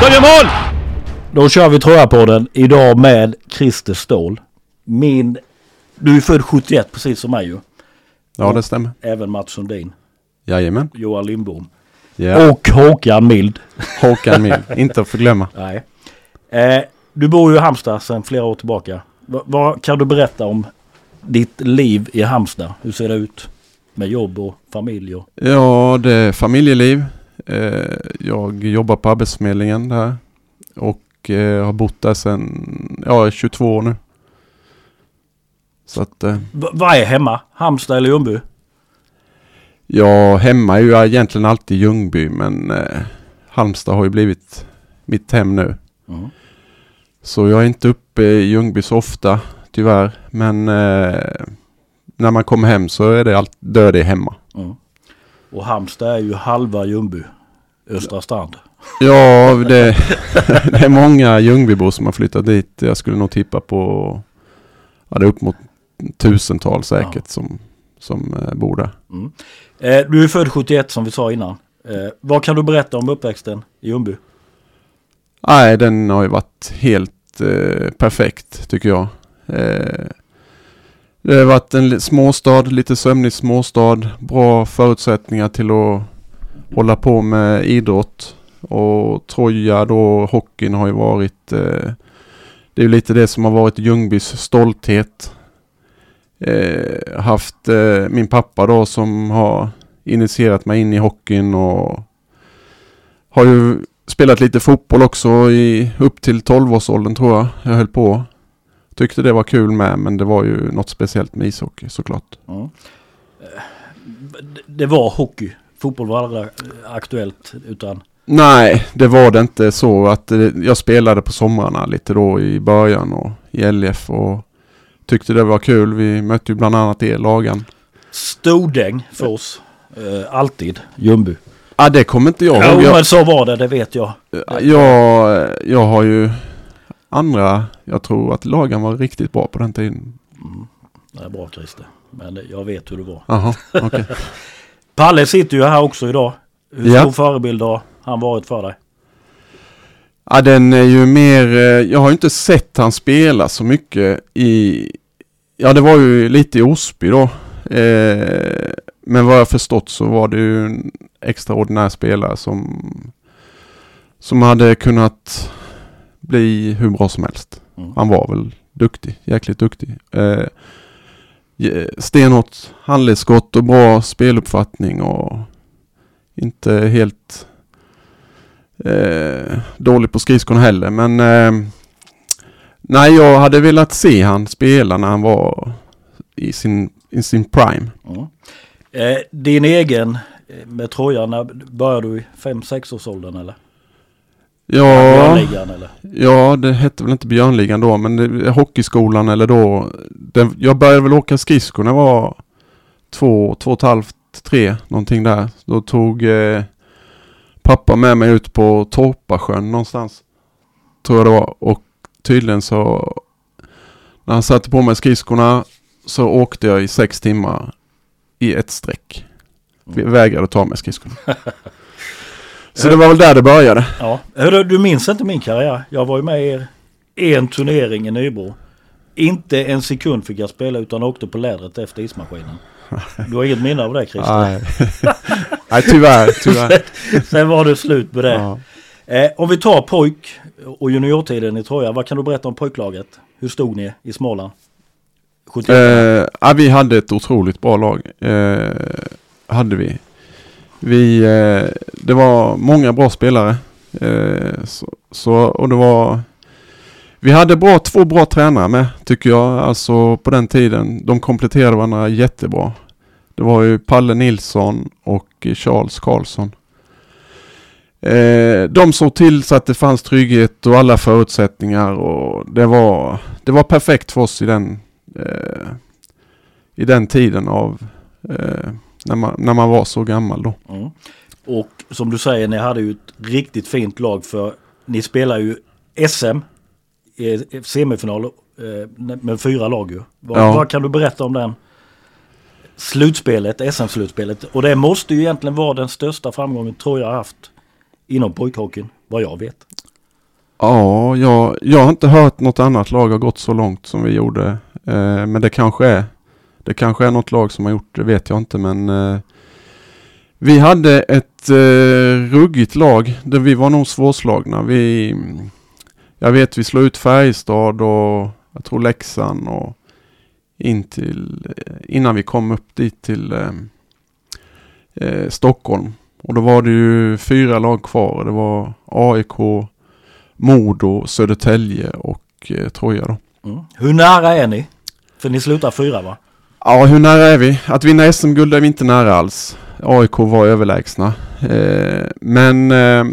De gör mål! Då kör vi tror jag på den idag med Christer Ståhl. Min... Du är född 71 precis som mig ju. Ja, det stämmer. Även Mats Sundin. Jajamän. Johan Lindbom. Ja. Och Håkan Mild. Håkan Mild. Inte att förglömma. Nej. Eh, du bor ju i Halmstad sedan flera år tillbaka. Va- vad kan du berätta om ditt liv i Halmstad? Hur ser det ut? Med jobb och familj och... Ja, det är familjeliv. Eh, Jag jobbar på Arbetsförmedlingen där. Och eh, har bott där sedan, ja, 22 år nu. Så att, eh, vad är hemma? Halmstad eller Ljungby? ja, hemma är ju egentligen alltid Ljungby, men eh, Halmstad har ju blivit mitt hem nu. Mm. Så jag är inte uppe i Ljungby så ofta, tyvärr. Men eh, när man kommer hem så är det allt, då är det hemma. Mm. Och Halmstad är ju halva Ljungby. Östra strand. Ja, det, det är många Ljungbybor som har flyttat dit. Jag skulle nog tippa på, ja det är upp mot tusental säkert som, som eh, bor där. Mm. Eh, du är född 71 som vi sa innan. Eh, vad kan du berätta om uppväxten i Ljungby? Nej, den har ju varit helt eh, perfekt tycker jag. Det har varit en småstad, lite sömnig småstad. Bra förutsättningar till att hålla på med idrott. Och Troja då, hockeyn har ju varit... Eh, det är ju lite det som har varit Ljungbys stolthet. Eh, haft eh, min pappa då som har initierat mig in i hockeyn och har ju spelat lite fotboll också i upp till 12-årsåldern tror jag. Jag höll på. Tyckte det var kul med men det var ju något speciellt med ishockey såklart. Mm. Det var hockey. Fotboll var aldrig aktuellt utan... Nej, det var det inte så att eh, jag spelade på somrarna lite då i början och i LF och tyckte det var kul. Vi mötte ju bland annat er lagan. Stordäng för oss. Eh, alltid. Ljungby. Ja, det kommer inte jag Ja, ihåg. Jag, men så var det, det vet jag. jag, jag har ju andra, jag tror att lagan var riktigt bra på den tiden. Mm. Det är bra Christer. Men jag vet hur det var. Jaha, okej. Palle sitter ju här också idag. Hur Ja. stor förebild har han varit för dig? Ja, den är ju mer... eh, Jag har ju inte sett han spela så mycket i... Ja, det var ju lite i Osby då. Eh, men vad jag förstått så var det ju en extraordinär spelare som... Som hade kunnat bli hur bra som helst. Mm. Han var väl duktig, jäkligt duktig. Eh, stenhårt handledsskott och bra speluppfattning och inte helt eh, dålig på skridskorna heller. Men eh, nej, jag hade velat se han spela när han var i sin, i sin prime. Mm. Eh, din egen eh, med Trojan, när började du i 5-6 års åldern eller? Ja, Björnligan eller? ja, det hette väl inte Björnligan då, men det, hockeyskolan eller då. Den, jag började väl åka skridskor när jag var två, två och ett halvt, tre, någonting där. Då tog eh, pappa med mig ut på Torpasjön någonstans. Tror jag det var. Och tydligen så när han satte på mig skridskorna så åkte jag i sex timmar i ett streck. Vi vägrade ta med skridskorna. så det var väl där det började. Ja. Du minns inte min karriär. Jag var ju med i en turnering i Nybro. Inte en sekund fick jag spela utan åkte på lädret efter ismaskinen. Du har inget minne av det Christer? Nej. Nej, tyvärr, tyvärr. Sen var det slut med det. Ja. Eh, om vi tar pojk och juniortiden i Troja. Vad kan du berätta om pojklaget? Hur stod ni i Småland? 71? Eh, ja, vi hade ett otroligt bra lag. Eh, hade vi. Vi, eh, det var många bra spelare. Eh, så, så, och det var... Vi hade bra, två bra tränare med, tycker jag. Alltså på den tiden. De kompletterade varandra jättebra. Det var ju Palle Nilsson och Charles Karlsson. Eh, de såg till så att det fanns trygghet och alla förutsättningar och det var, det var perfekt för oss i den, eh, i den tiden av eh, när, man, när man var så gammal då. Mm. Och som du säger, ni hade ju ett riktigt fint lag för ni spelar ju SM semifinal eh, med fyra lag ju. Vad, Ja. vad kan du berätta om den slutspelet, SM-slutspelet? Och det måste ju egentligen vara den största framgången tror jag haft inom pojkhockeyn, vad jag vet. Ja, jag, jag har inte hört något annat lag har gått så långt som vi gjorde. Eh, men det kanske är det kanske är något lag som har gjort det, vet jag inte men eh, vi hade ett eh, ruggigt lag där vi var nog svårslagna. Vi, jag vet vi slog ut Färjestad och jag tror Leksand och in till, eh, innan vi kom upp dit till eh, eh, Stockholm. Och då var det ju fyra lag kvar. Det var AIK, Modo, Södertälje och eh, Troja då. Mm. Hur nära är ni? För ni slutar fyra va? Ja, hur nära är vi? Att vinna SM-guld är vi inte nära alls. AIK var överlägsna. Eh, men eh,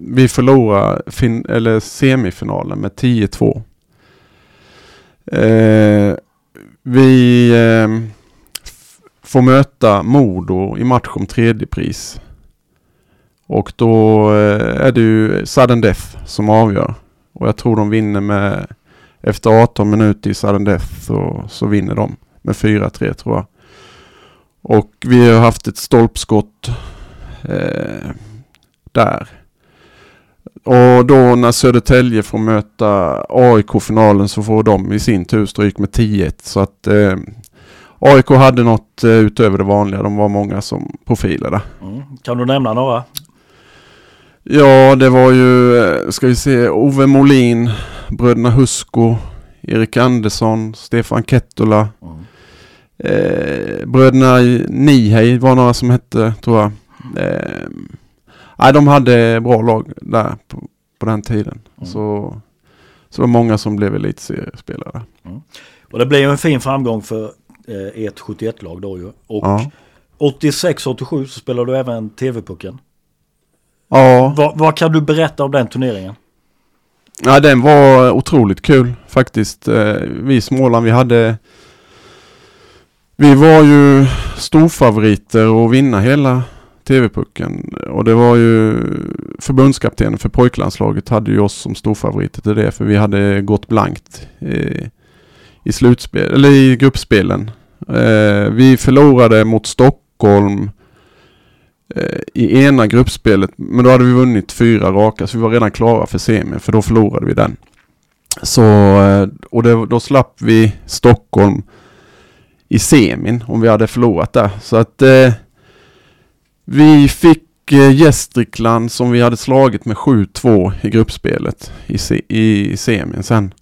vi förlorade fin- eller semifinalen med 10-2. Eh, vi eh, får möta Modo i match om tredje pris. Och då eh, är det ju sudden death som avgör. Och jag tror de vinner med efter 18 minuter i sudden death så, så vinner de med 4-3 tror jag. Och vi har haft ett stolpskott eh, där. Och då när Södertälje får möta AIK-finalen så får de i sin tur stryk med 10-1. Så att eh, AIK hade något eh, utöver det vanliga. De var många som profiler där. Mm. Kan du nämna några? Ja, det var ju, eh, ska vi se, Ove Molin, bröderna Husko, Erik Andersson, Stefan Kettola. Mm. Eh, bröderna Nihej var några som hette, tror jag. Eh, nej, de hade bra lag där på, på den tiden. Mm. Så, så det var många som blev elitseriespelare. Och det blev ju en fin framgång för eh, ert 71-lag då ju. Och Ja. 86-87 så spelade du även TV-pucken. Ja, Vad, vad kan du berätta om den turneringen? ja, den var otroligt kul faktiskt. Eh, vi i Småland, vi hade vi var ju storfavoriter och vinna hela TV-pucken och det var ju förbundskaptenen för pojklandslaget hade ju oss som storfavoriter till det för vi hade gått blankt i, i slutspel, eller i gruppspelen. Eh, vi förlorade mot Stockholm eh, i ena gruppspelet men då hade vi vunnit fyra raka så vi var redan klara för semin för då förlorade vi den. Så, eh, och det, då slapp vi Stockholm i semin om vi hade förlorat där. Så att eh, vi fick eh, Gästrikland som vi hade slagit med 7-2 i gruppspelet i, se, i semin sen.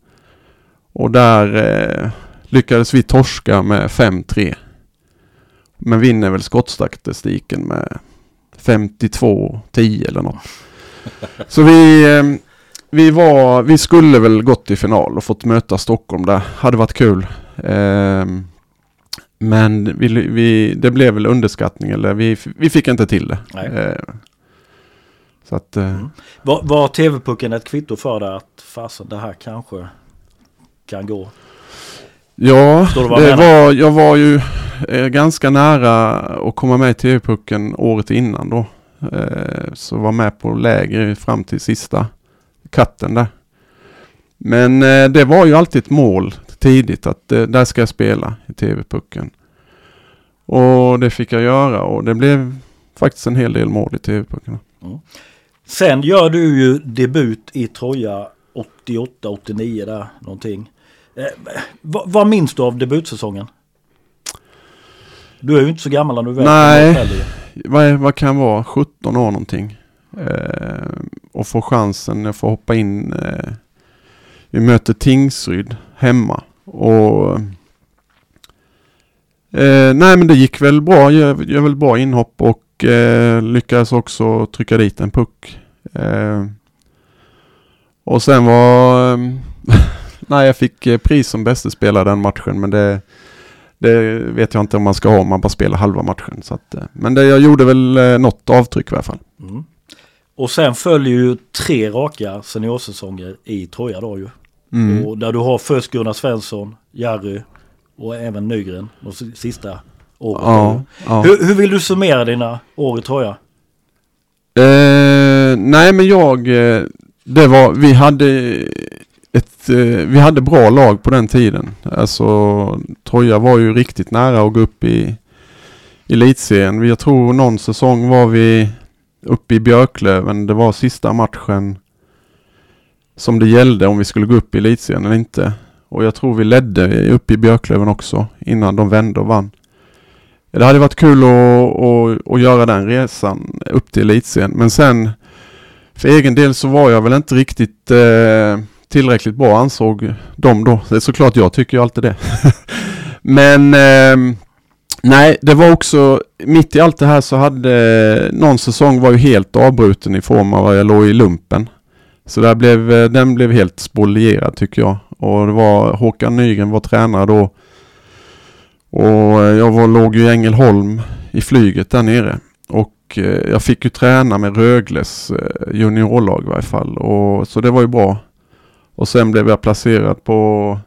Och där eh, lyckades vi torska med 5-3. Men vinner väl skottstatistiken med 52-10 eller något. Så vi, eh, vi, var, vi skulle väl gått i final och fått möta Stockholm där. Hade varit kul. Ehm, men vi, vi, det blev väl underskattning eller vi, vi fick inte till det. Eh, så att, eh, Mm. Var, var TV-pucken ett kvitto för dig att fasen det här kanske kan gå? ja, det var, jag var ju eh, ganska nära att komma med i TV-pucken året innan då. Eh, så var med på läger fram till sista katten där. Men det var ju alltid ett mål tidigt att eh, där ska jag spela i TV-pucken. Och det fick jag göra och det blev faktiskt en hel del mål i TV-pucken. Sen gör du ju debut i Troja 88-89 där någonting. Eh, vad, vad minns du av debutsäsongen? Du är ju inte så gammal när du väl Nej. Vad, vad kan jag vara? 17 år någonting. Eh, och få chansen att få hoppa in. Eh, vi möter Tingsryd hemma. Och eh, Nej men det gick väl bra. Gör, gör väl bra inhopp och eh, lyckades också trycka dit en puck. Eh, och sen var... nej jag fick eh, pris som bäste spelare den matchen men det det vet jag inte om man ska ha om man bara spelar halva matchen. Så att, eh, men det, jag gjorde väl eh, något avtryck i alla fall. Mm. Och sen följer ju tre raka seniorsäsonger i Troja då ju. Mm. Och där du har först Gunnar Svensson, Jerry och även Nygren de sista åren. Ja, ja. Hur, hur vill du summera dina år i Troja? Eh, nej men jag, eh, det var, vi hade ett, eh, vi hade bra lag på den tiden. Alltså Troja var ju riktigt nära att gå upp i elitserien. Jag tror någon säsong var vi uppe i Björklöven. Det var sista matchen som det gällde om vi skulle gå upp i elitserien eller inte. Och jag tror vi ledde upp i Björklöven också innan de vände och vann. Det hade varit kul att, att, att göra den resan upp till elitserien. Men sen för egen del så var jag väl inte riktigt eh, tillräckligt bra ansåg de då. Det är såklart jag tycker ju alltid det. Men eh, nej, det var också mitt i allt det här så hade någon säsong var ju helt avbruten i form av att jag låg i lumpen. Så där blev, eh, den blev helt spolierad tycker jag. Och det var Håkan Nygren var tränare då. Och eh, jag var, låg ju i Ängelholm i flyget där nere. Och eh, jag fick ju träna med Rögles juniorlag i varje fall. Och, så det var ju bra. Och sen blev jag placerad på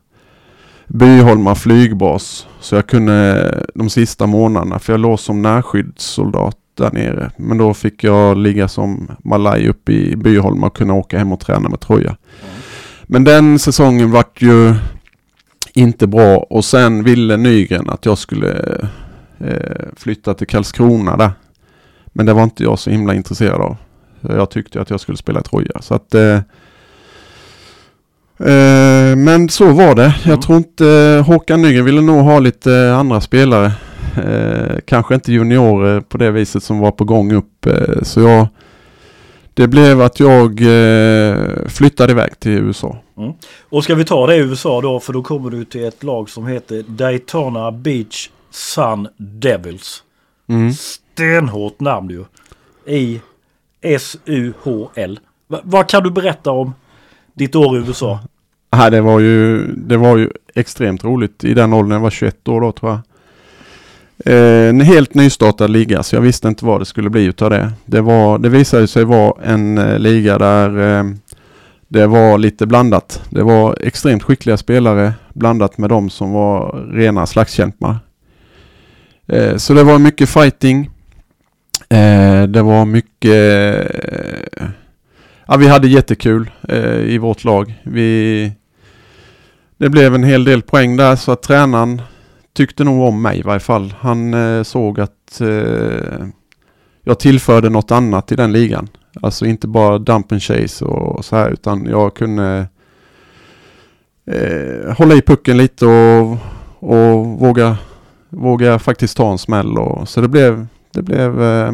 Byholma flygbas. Så jag kunde de sista månaderna, för jag låg som närskyddssoldat där nere. Men då fick jag ligga som malaj uppe i Byholma och kunna åka hem och träna med Troja. Mm. Men den säsongen vart ju inte bra och sen ville Nygren att jag skulle eh, flytta till Karlskrona där. Men det var inte jag så himla intresserad av. Jag tyckte att jag skulle spela Troja. Så att, eh, eh, men så var det. Jag tror inte Håkan Nygren ville nog ha lite andra spelare. Eh, kanske inte juniorer på det viset som var på gång upp. Eh, så jag, det blev att jag eh, flyttade iväg till USA. Mm. Och ska vi ta det i USA då för då kommer du till ett lag som heter Daytona Beach Sun Devils. Mm. Stenhårt namn ju. I S-U-H-L. Va, vad kan du berätta om ditt år i USA? Ja, det, var ju, det var ju extremt roligt i den åldern. Jag var 21 år då tror jag. Eh, en helt nystartad liga så jag visste inte vad det skulle bli utav det. Det, var, det visade sig vara en eh, liga där eh, det var lite blandat. Det var extremt skickliga spelare blandat med de som var rena slagskämpar. Eh, så det var mycket fighting. Eh, det var mycket... Eh, ja, vi hade jättekul eh, i vårt lag. Vi, det blev en hel del poäng där så att tränaren tyckte nog om mig i varje fall. Han eh, såg att eh, jag tillförde något annat i den ligan. Alltså inte bara dump and chase och så här utan jag kunde eh, hålla i pucken lite och, och våga, våga faktiskt ta en smäll. Och, så det blev, det blev, eh,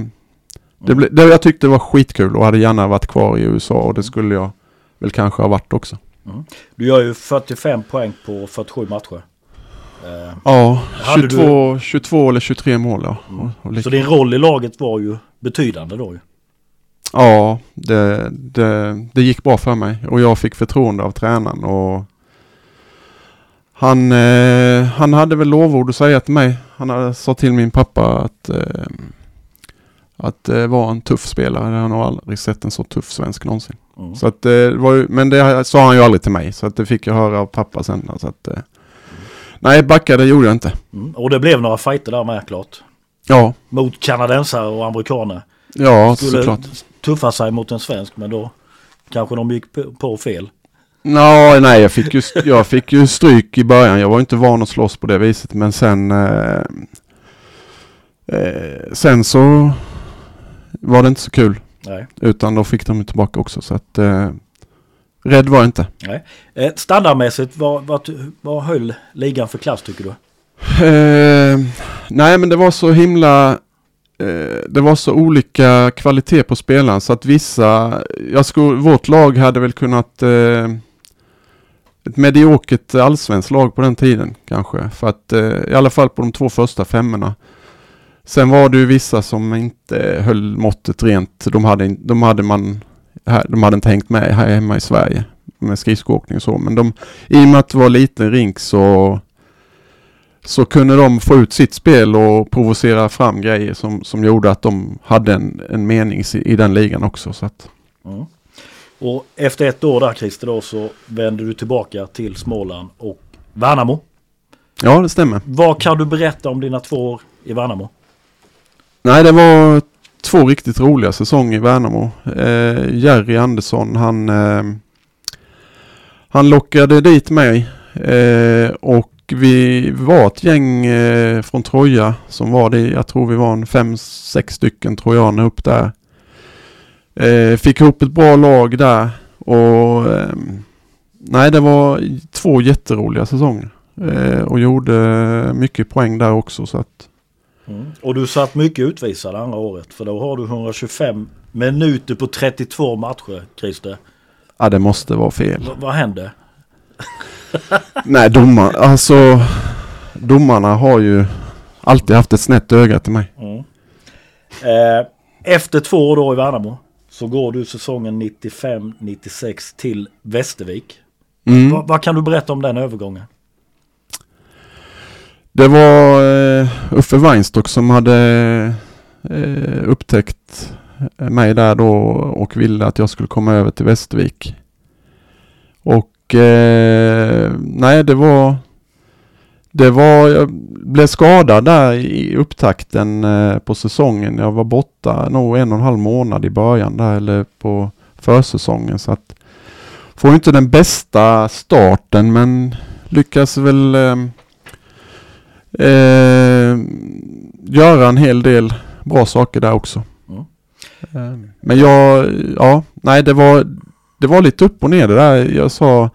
det det, jag tyckte det var skitkul och hade gärna varit kvar i USA och det skulle jag väl kanske ha varit också. Mm. Du gör ju 45 poäng på 47 matcher. Eh, ja, 22, du... 22 eller 23 mål ja. Mm. Så din roll i laget var ju betydande då ju. Ja, det, det, det gick bra för mig och jag fick förtroende av tränaren och han, eh, han hade väl lovord att säga till mig. Han hade sa till min pappa att, eh, att det var en tuff spelare. Han har aldrig sett en så tuff svensk någonsin. Mm. Så att, det var ju, men det sa han ju aldrig till mig. Så att det fick jag höra av pappa sen. Så att, eh, Nej, backa det gjorde jag inte. Mm. Och det blev några fighter där med klart. Ja. Mot kanadensare och amerikaner. Ja, Skulle såklart. tuffa sig mot en svensk men då kanske de gick på fel. No, nej, jag fick, ju, jag fick ju stryk i början. Jag var inte van att slåss på det viset. Men sen... Eh, eh, sen så var det inte så kul. Nej. Utan då fick de tillbaka också. Så att... Eh, Rädd var jag inte. Nej. Eh, standardmässigt, vad, vad, vad höll ligan för klass tycker du? Eh, nej men det var så himla eh, det var så olika kvalitet på spelaren så att vissa, jag skulle, vårt lag hade väl kunnat eh, ett mediokert allsvenskt lag på den tiden kanske. För att eh, i alla fall på de två första femmorna. Sen var det ju vissa som inte höll måttet rent. De hade, de hade man här, de hade inte hängt med här hemma i Sverige med skridskoåkning och så. Men de, i och med att det var liten rink så, så kunde de få ut sitt spel och provocera fram grejer som, som gjorde att de hade en, en mening i, den ligan också. Så att. Mm. Och efter ett år där Christer då så vände du tillbaka till Småland och Värnamo. Ja det stämmer. Vad kan du berätta om dina två år i Värnamo? Nej det var två riktigt roliga säsonger i Värnamo. Eh, Jerry Andersson han, eh, han lockade dit mig eh, och vi var ett gäng eh, från Troja som var det. Jag tror vi var en fem, sex stycken trojaner upp där. Eh, fick ihop ett bra lag där Och eh, nej, det var två jätteroliga säsonger. Eh, och gjorde eh, mycket poäng där också så att Mm. Och du satt mycket utvisad andra året för då har du 125 minuter på 32 matcher Christer. Ja, det måste vara fel. V vad hände? Nej, domar, alltså domarna har ju alltid haft ett snett öga till mig. Mm. Eh, efter två år då i Värnamo så går du säsongen 95-96 till Västervik. Mm. Va, vad kan du berätta om den övergången? Det var eh, Uffe Weinstock som hade eh, upptäckt mig där då och ville att jag skulle komma över till Västervik. Och eh, nej, det var det var, jag blev skadad där i upptakten eh, på säsongen. Jag var borta nog en och en halv månad i början där eller på försäsongen så att får inte den bästa starten men lyckas väl eh, eh, göra en hel del bra saker där också. Mm. Eh, men jag, ja, nej det var, det var lite upp och ner det där. Jag sa,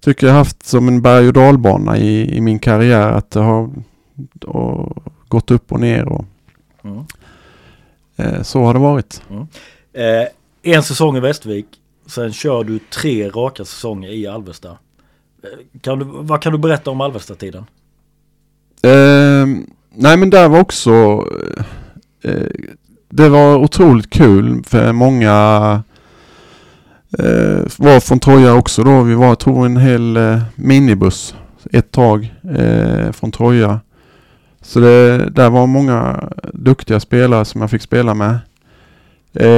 tycker jag haft som en berg och dalbana i, i min karriär att det har och, gått upp och ner och Mm. eh, så har det varit. Eh, en säsong i Västervik. Sen kör du tre raka säsonger i Alvesta. Eh, Kan du, vad kan du berätta om Alvesta-tiden? Eh, nej men där var också eh, eh, Det var otroligt kul för många eh, var från Troja också då. Vi var, tog en hel eh, minibuss ett tag eh, från Troja. Så det, där var många duktiga spelare som jag fick spela med. Eh,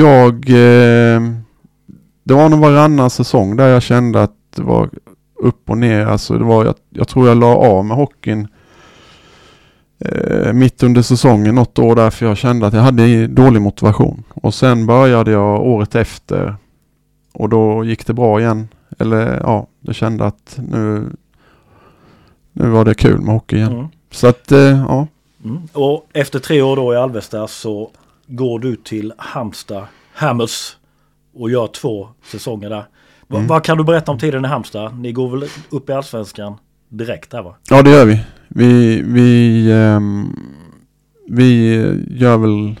jag eh, Det var nog varannan säsong där jag kände att det var upp och ner. Alltså det var, jag, jag tror jag la av med hockeyn eh, mitt under säsongen något år där för jag kände att jag hade dålig motivation. Och sen började jag året efter och då gick det bra igen. Eller ja, jag kände att nu, nu var det kul med hockey igen. Mm. Så att eh, ja, Mm. Och efter tre år då i Alvesta så går du till Halmstad Hammers och gör två säsonger där. Mm. Vad kan du berätta om tiden i Halmstad? Ni går väl upp i Allsvenskan direkt där va? ja det gör vi. Vi, vi, um, vi gör väl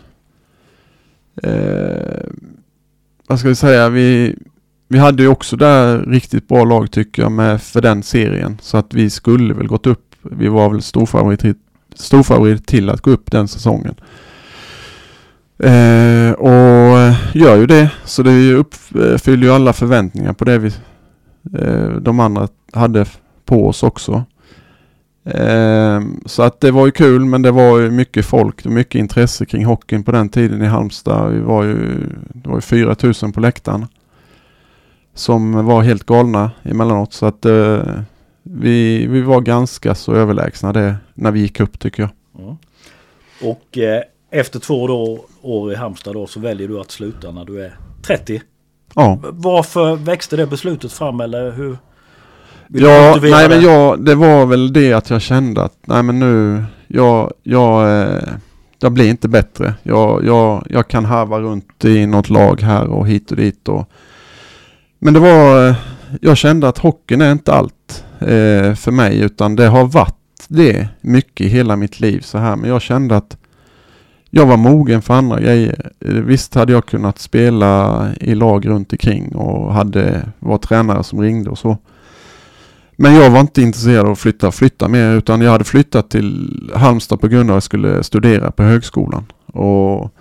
uh, vad ska vi säga, vi, vi hade ju också där riktigt bra lag tycker jag med för den serien. Så att vi skulle väl gått upp. Vi var väl storfavorit, storfavorit till att gå upp den säsongen. Eh, och gör ju det. Så det uppfyller eh, ju alla förväntningar på det vi eh, de andra hade på oss också. Eh, så att det var ju kul men det var ju mycket folk och mycket intresse kring hockeyn på den tiden i Halmstad. Vi var ju, det var ju 4000 på läktaren. Som var helt galna emellanåt så att eh, vi, vi var ganska så överlägsna det när vi gick upp tycker jag. Mm. Och eh, efter två då, år i Halmstad då så väljer du att sluta när du är 30. Ja, Varför växte det beslutet fram eller hur? Vill ja nej men det? jag, det var väl det att jag kände att nej men nu, jag, jag, eh, jag blir inte bättre. Jag, jag, jag kan harva runt i något lag här och hit och dit och men det var, eh, jag kände att hockeyn är inte allt eh, för mig utan det har varit det mycket i hela mitt liv så här men jag kände att jag var mogen för andra grejer. Eh, Visst hade jag kunnat spela i lag runt omkring och hade, var tränare som ringde och så. Men jag var inte intresserad av att flytta, flytta mer utan jag hade flyttat till Halmstad på grund av att jag skulle studera på högskolan. Och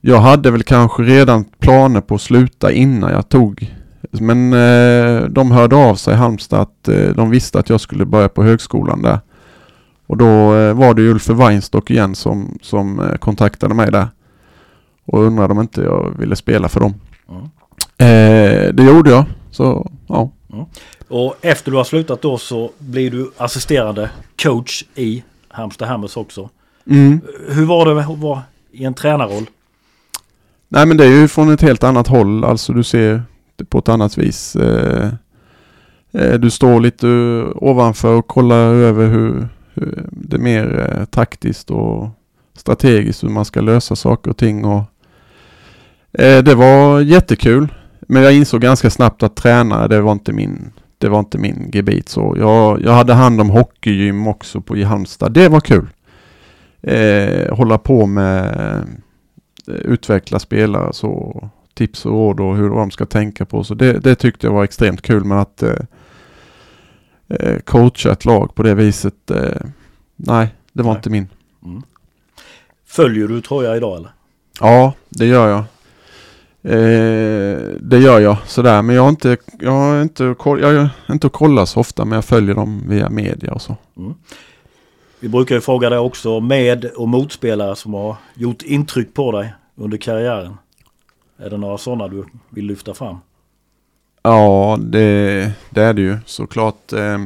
jag hade väl kanske redan planer på att sluta innan jag tog men eh, de hörde av sig i Halmstad att eh, de visste att jag skulle börja på högskolan där. Och då eh, var det Ulf Weinstock igen som, som eh, kontaktade mig där. Och undrade om inte jag ville spela för dem. Mm. Eh, det gjorde jag. Så ja. Och efter du har slutat då så blir du assisterande coach i Halmstad Hammers också. Mm. Hur var det att vara i en tränarroll? Nej men det är ju från ett helt annat håll. Alltså du ser det på ett annat vis. Eh, eh, du står lite ovanför och kollar över hur, hur det är mer eh, taktiskt och strategiskt hur man ska lösa saker och ting. Och, det var jättekul. men jag insåg ganska snabbt att tränare, det var inte min, det var inte min gebit. Så jag, jag hade hand om hockeygym också på, i Halmstad. Det var kul. Eh, hålla på med eh, utveckla spelare så tips och råd och hur de ska tänka på. Så det, det tyckte jag var extremt kul men att eh, eh coacha ett lag på det viset, eh, nej, det var nej. inte min. Mm. Följer du Troja idag eller? Ja, det gör jag. Eh, det gör jag sådär men jag har inte, jag har inte, jag har inte kollat så ofta men jag följer dem via media och så. Mm. Vi brukar ju fråga dig också med och motspelare som har gjort intryck på dig under karriären. Är det några sådana du vill lyfta fram? Ja, det, det är det ju såklart. Eh,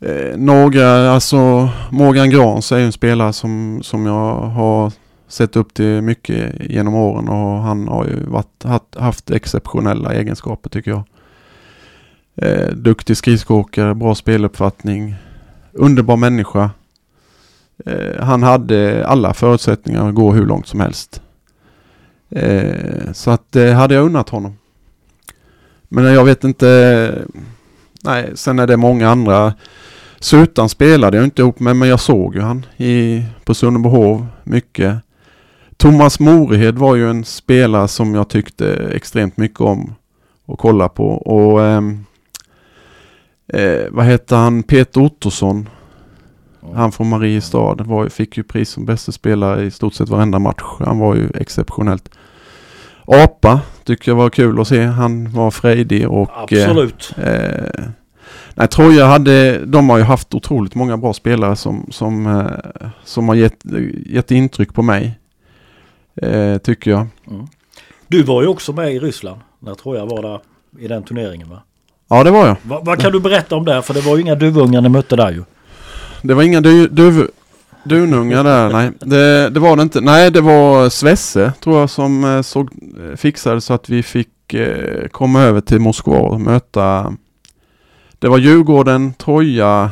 eh, några, alltså Morgan Grans är ju en spelare som, som jag har sett upp till mycket genom åren och han har ju varit, haft, haft exceptionella egenskaper tycker jag. Eh, duktig skridskoåkare, bra speluppfattning, underbar människa. Eh, han hade alla förutsättningar att gå hur långt som helst. Eh, så att det hade jag unnat honom. Men jag vet inte. Nej, sen är det många andra. Sutan spelade jag inte ihop med men jag såg ju han i, på Sundbyhov mycket. Thomas Morehed var ju en spelare som jag tyckte extremt mycket om att kolla på. Och ehm, eh, vad heter han? Peter Ottosson. Han från Mariestad var, fick ju pris som bästa spelare i stort sett varenda match. Han var ju exceptionellt. Apa tycker jag var kul att se. Han var frejdig och... Absolut. Eh, eh, nej, Troja hade, de har ju haft otroligt många bra spelare som, som, eh, som har gett, gett intryck på mig. Eh, tycker jag. Mm. Du var ju också med i Ryssland när Troja var där i den turneringen va? Ja det var jag. Va, vad kan du berätta om det? För det var ju inga duvungar ni mötte där ju. Det var inga du, duv, dunungar där, nej. Det, det, var det inte. Nej, det var Svesse tror jag som eh, såg, eh, fixade så att vi fick eh, komma över till Moskva och möta. Det var Djurgården, Troja,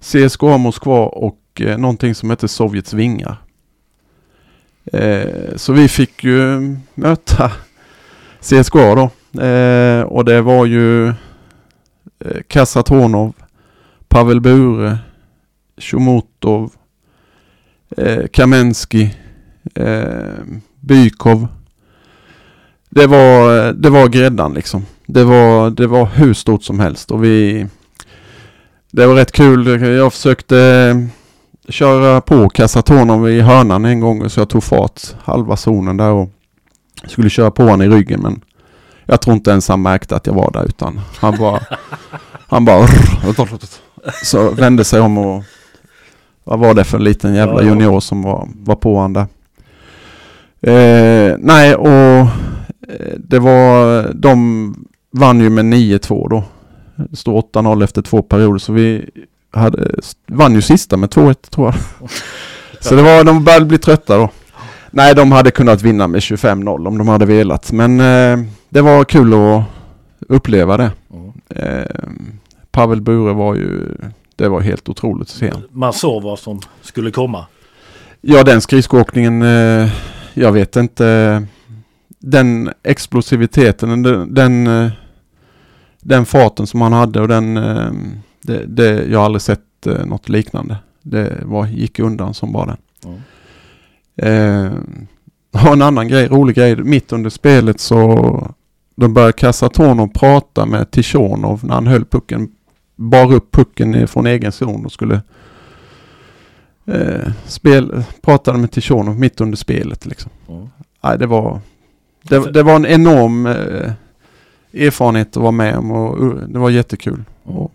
CSKA Moskva och eh, någonting som hette Sovjets vingar. Eh, så vi fick ju möta CSKA då. Eh, och det var ju eh, Kasatonov, Pavel Bure, Tjomotov, eh, Kamensky, eh, Bykov. Det var, det var gräddan liksom. Det var, det var hur stort som helst och vi... Det var rätt kul. Jag försökte köra på Kasatonov i hörnan en gång. Så jag tog fart halva zonen där och skulle köra på honom i ryggen. Men jag tror inte ens han märkte att jag var där utan han bara han bara så vände sig om och vad var det för en liten jävla junior som var, var på honom där. Eh, nej och eh, det var de vann ju med 9-2 då. Det stod 8-0 efter två perioder. Så vi hade, vann ju sista med 2-1 tror jag. Så det var, de började bli trötta då. Nej, de hade kunnat vinna med 25-0 om de hade velat. Men eh, det var kul att uppleva det. Mm. Eh, Pavel Bure var ju, det var helt otroligt att se. Man såg vad som skulle komma. Ja, den skridskoåkningen, eh, jag vet inte. Den explosiviteten, den, den, eh, den farten som han hade och den eh, det, det, jag har aldrig sett eh, något liknande. Det var, gick undan som bara den. Mm. Eh, och en annan grej, rolig grej, mitt under spelet så de började Kasatonov prata med Tishonov när han höll pucken, bar upp pucken från egen zon och skulle eh, spel, pratade med Tishonov mitt under spelet liksom. Mm. Nej, det var det, det var en enorm eh, erfarenhet att vara med om och det var jättekul. Mm. Och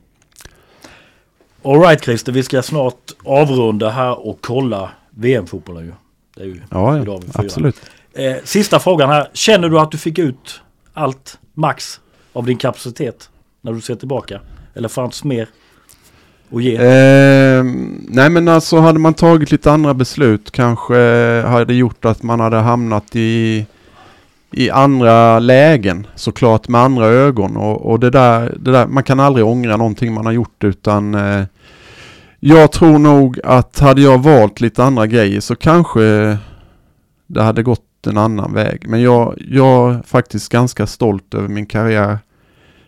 Alright Christer, vi ska snart avrunda här och kolla VM-fotbollen ju. Det är ju ja, ja absolut. Eh, sista frågan här. Känner du att du fick ut allt max av din kapacitet när du ser tillbaka? Eller fanns mer att ge? Eh, nej men alltså hade man tagit lite andra beslut kanske hade gjort att man hade hamnat i i andra lägen såklart med andra ögon och, och det, där, det där, man kan aldrig ångra någonting man har gjort utan eh, jag tror nog att hade jag valt lite andra grejer så kanske det hade gått en annan väg. Men jag, jag är faktiskt ganska stolt över min karriär.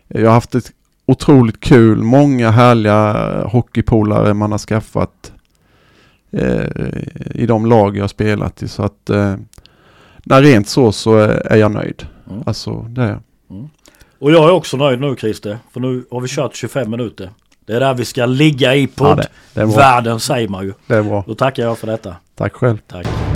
Jag har haft ett otroligt kul, många härliga hockeypolare man har skaffat eh, i de lag jag spelat i. Så att eh, när rent så så är jag nöjd. Mm. Alltså det är jag. Och jag är också nöjd nu Christer. För nu har vi kört 25 minuter. Det är där vi ska ligga i Ja, det, det poddvärlden säger man ju. Det är bra. Då tackar jag för detta. Tack själv. Tack.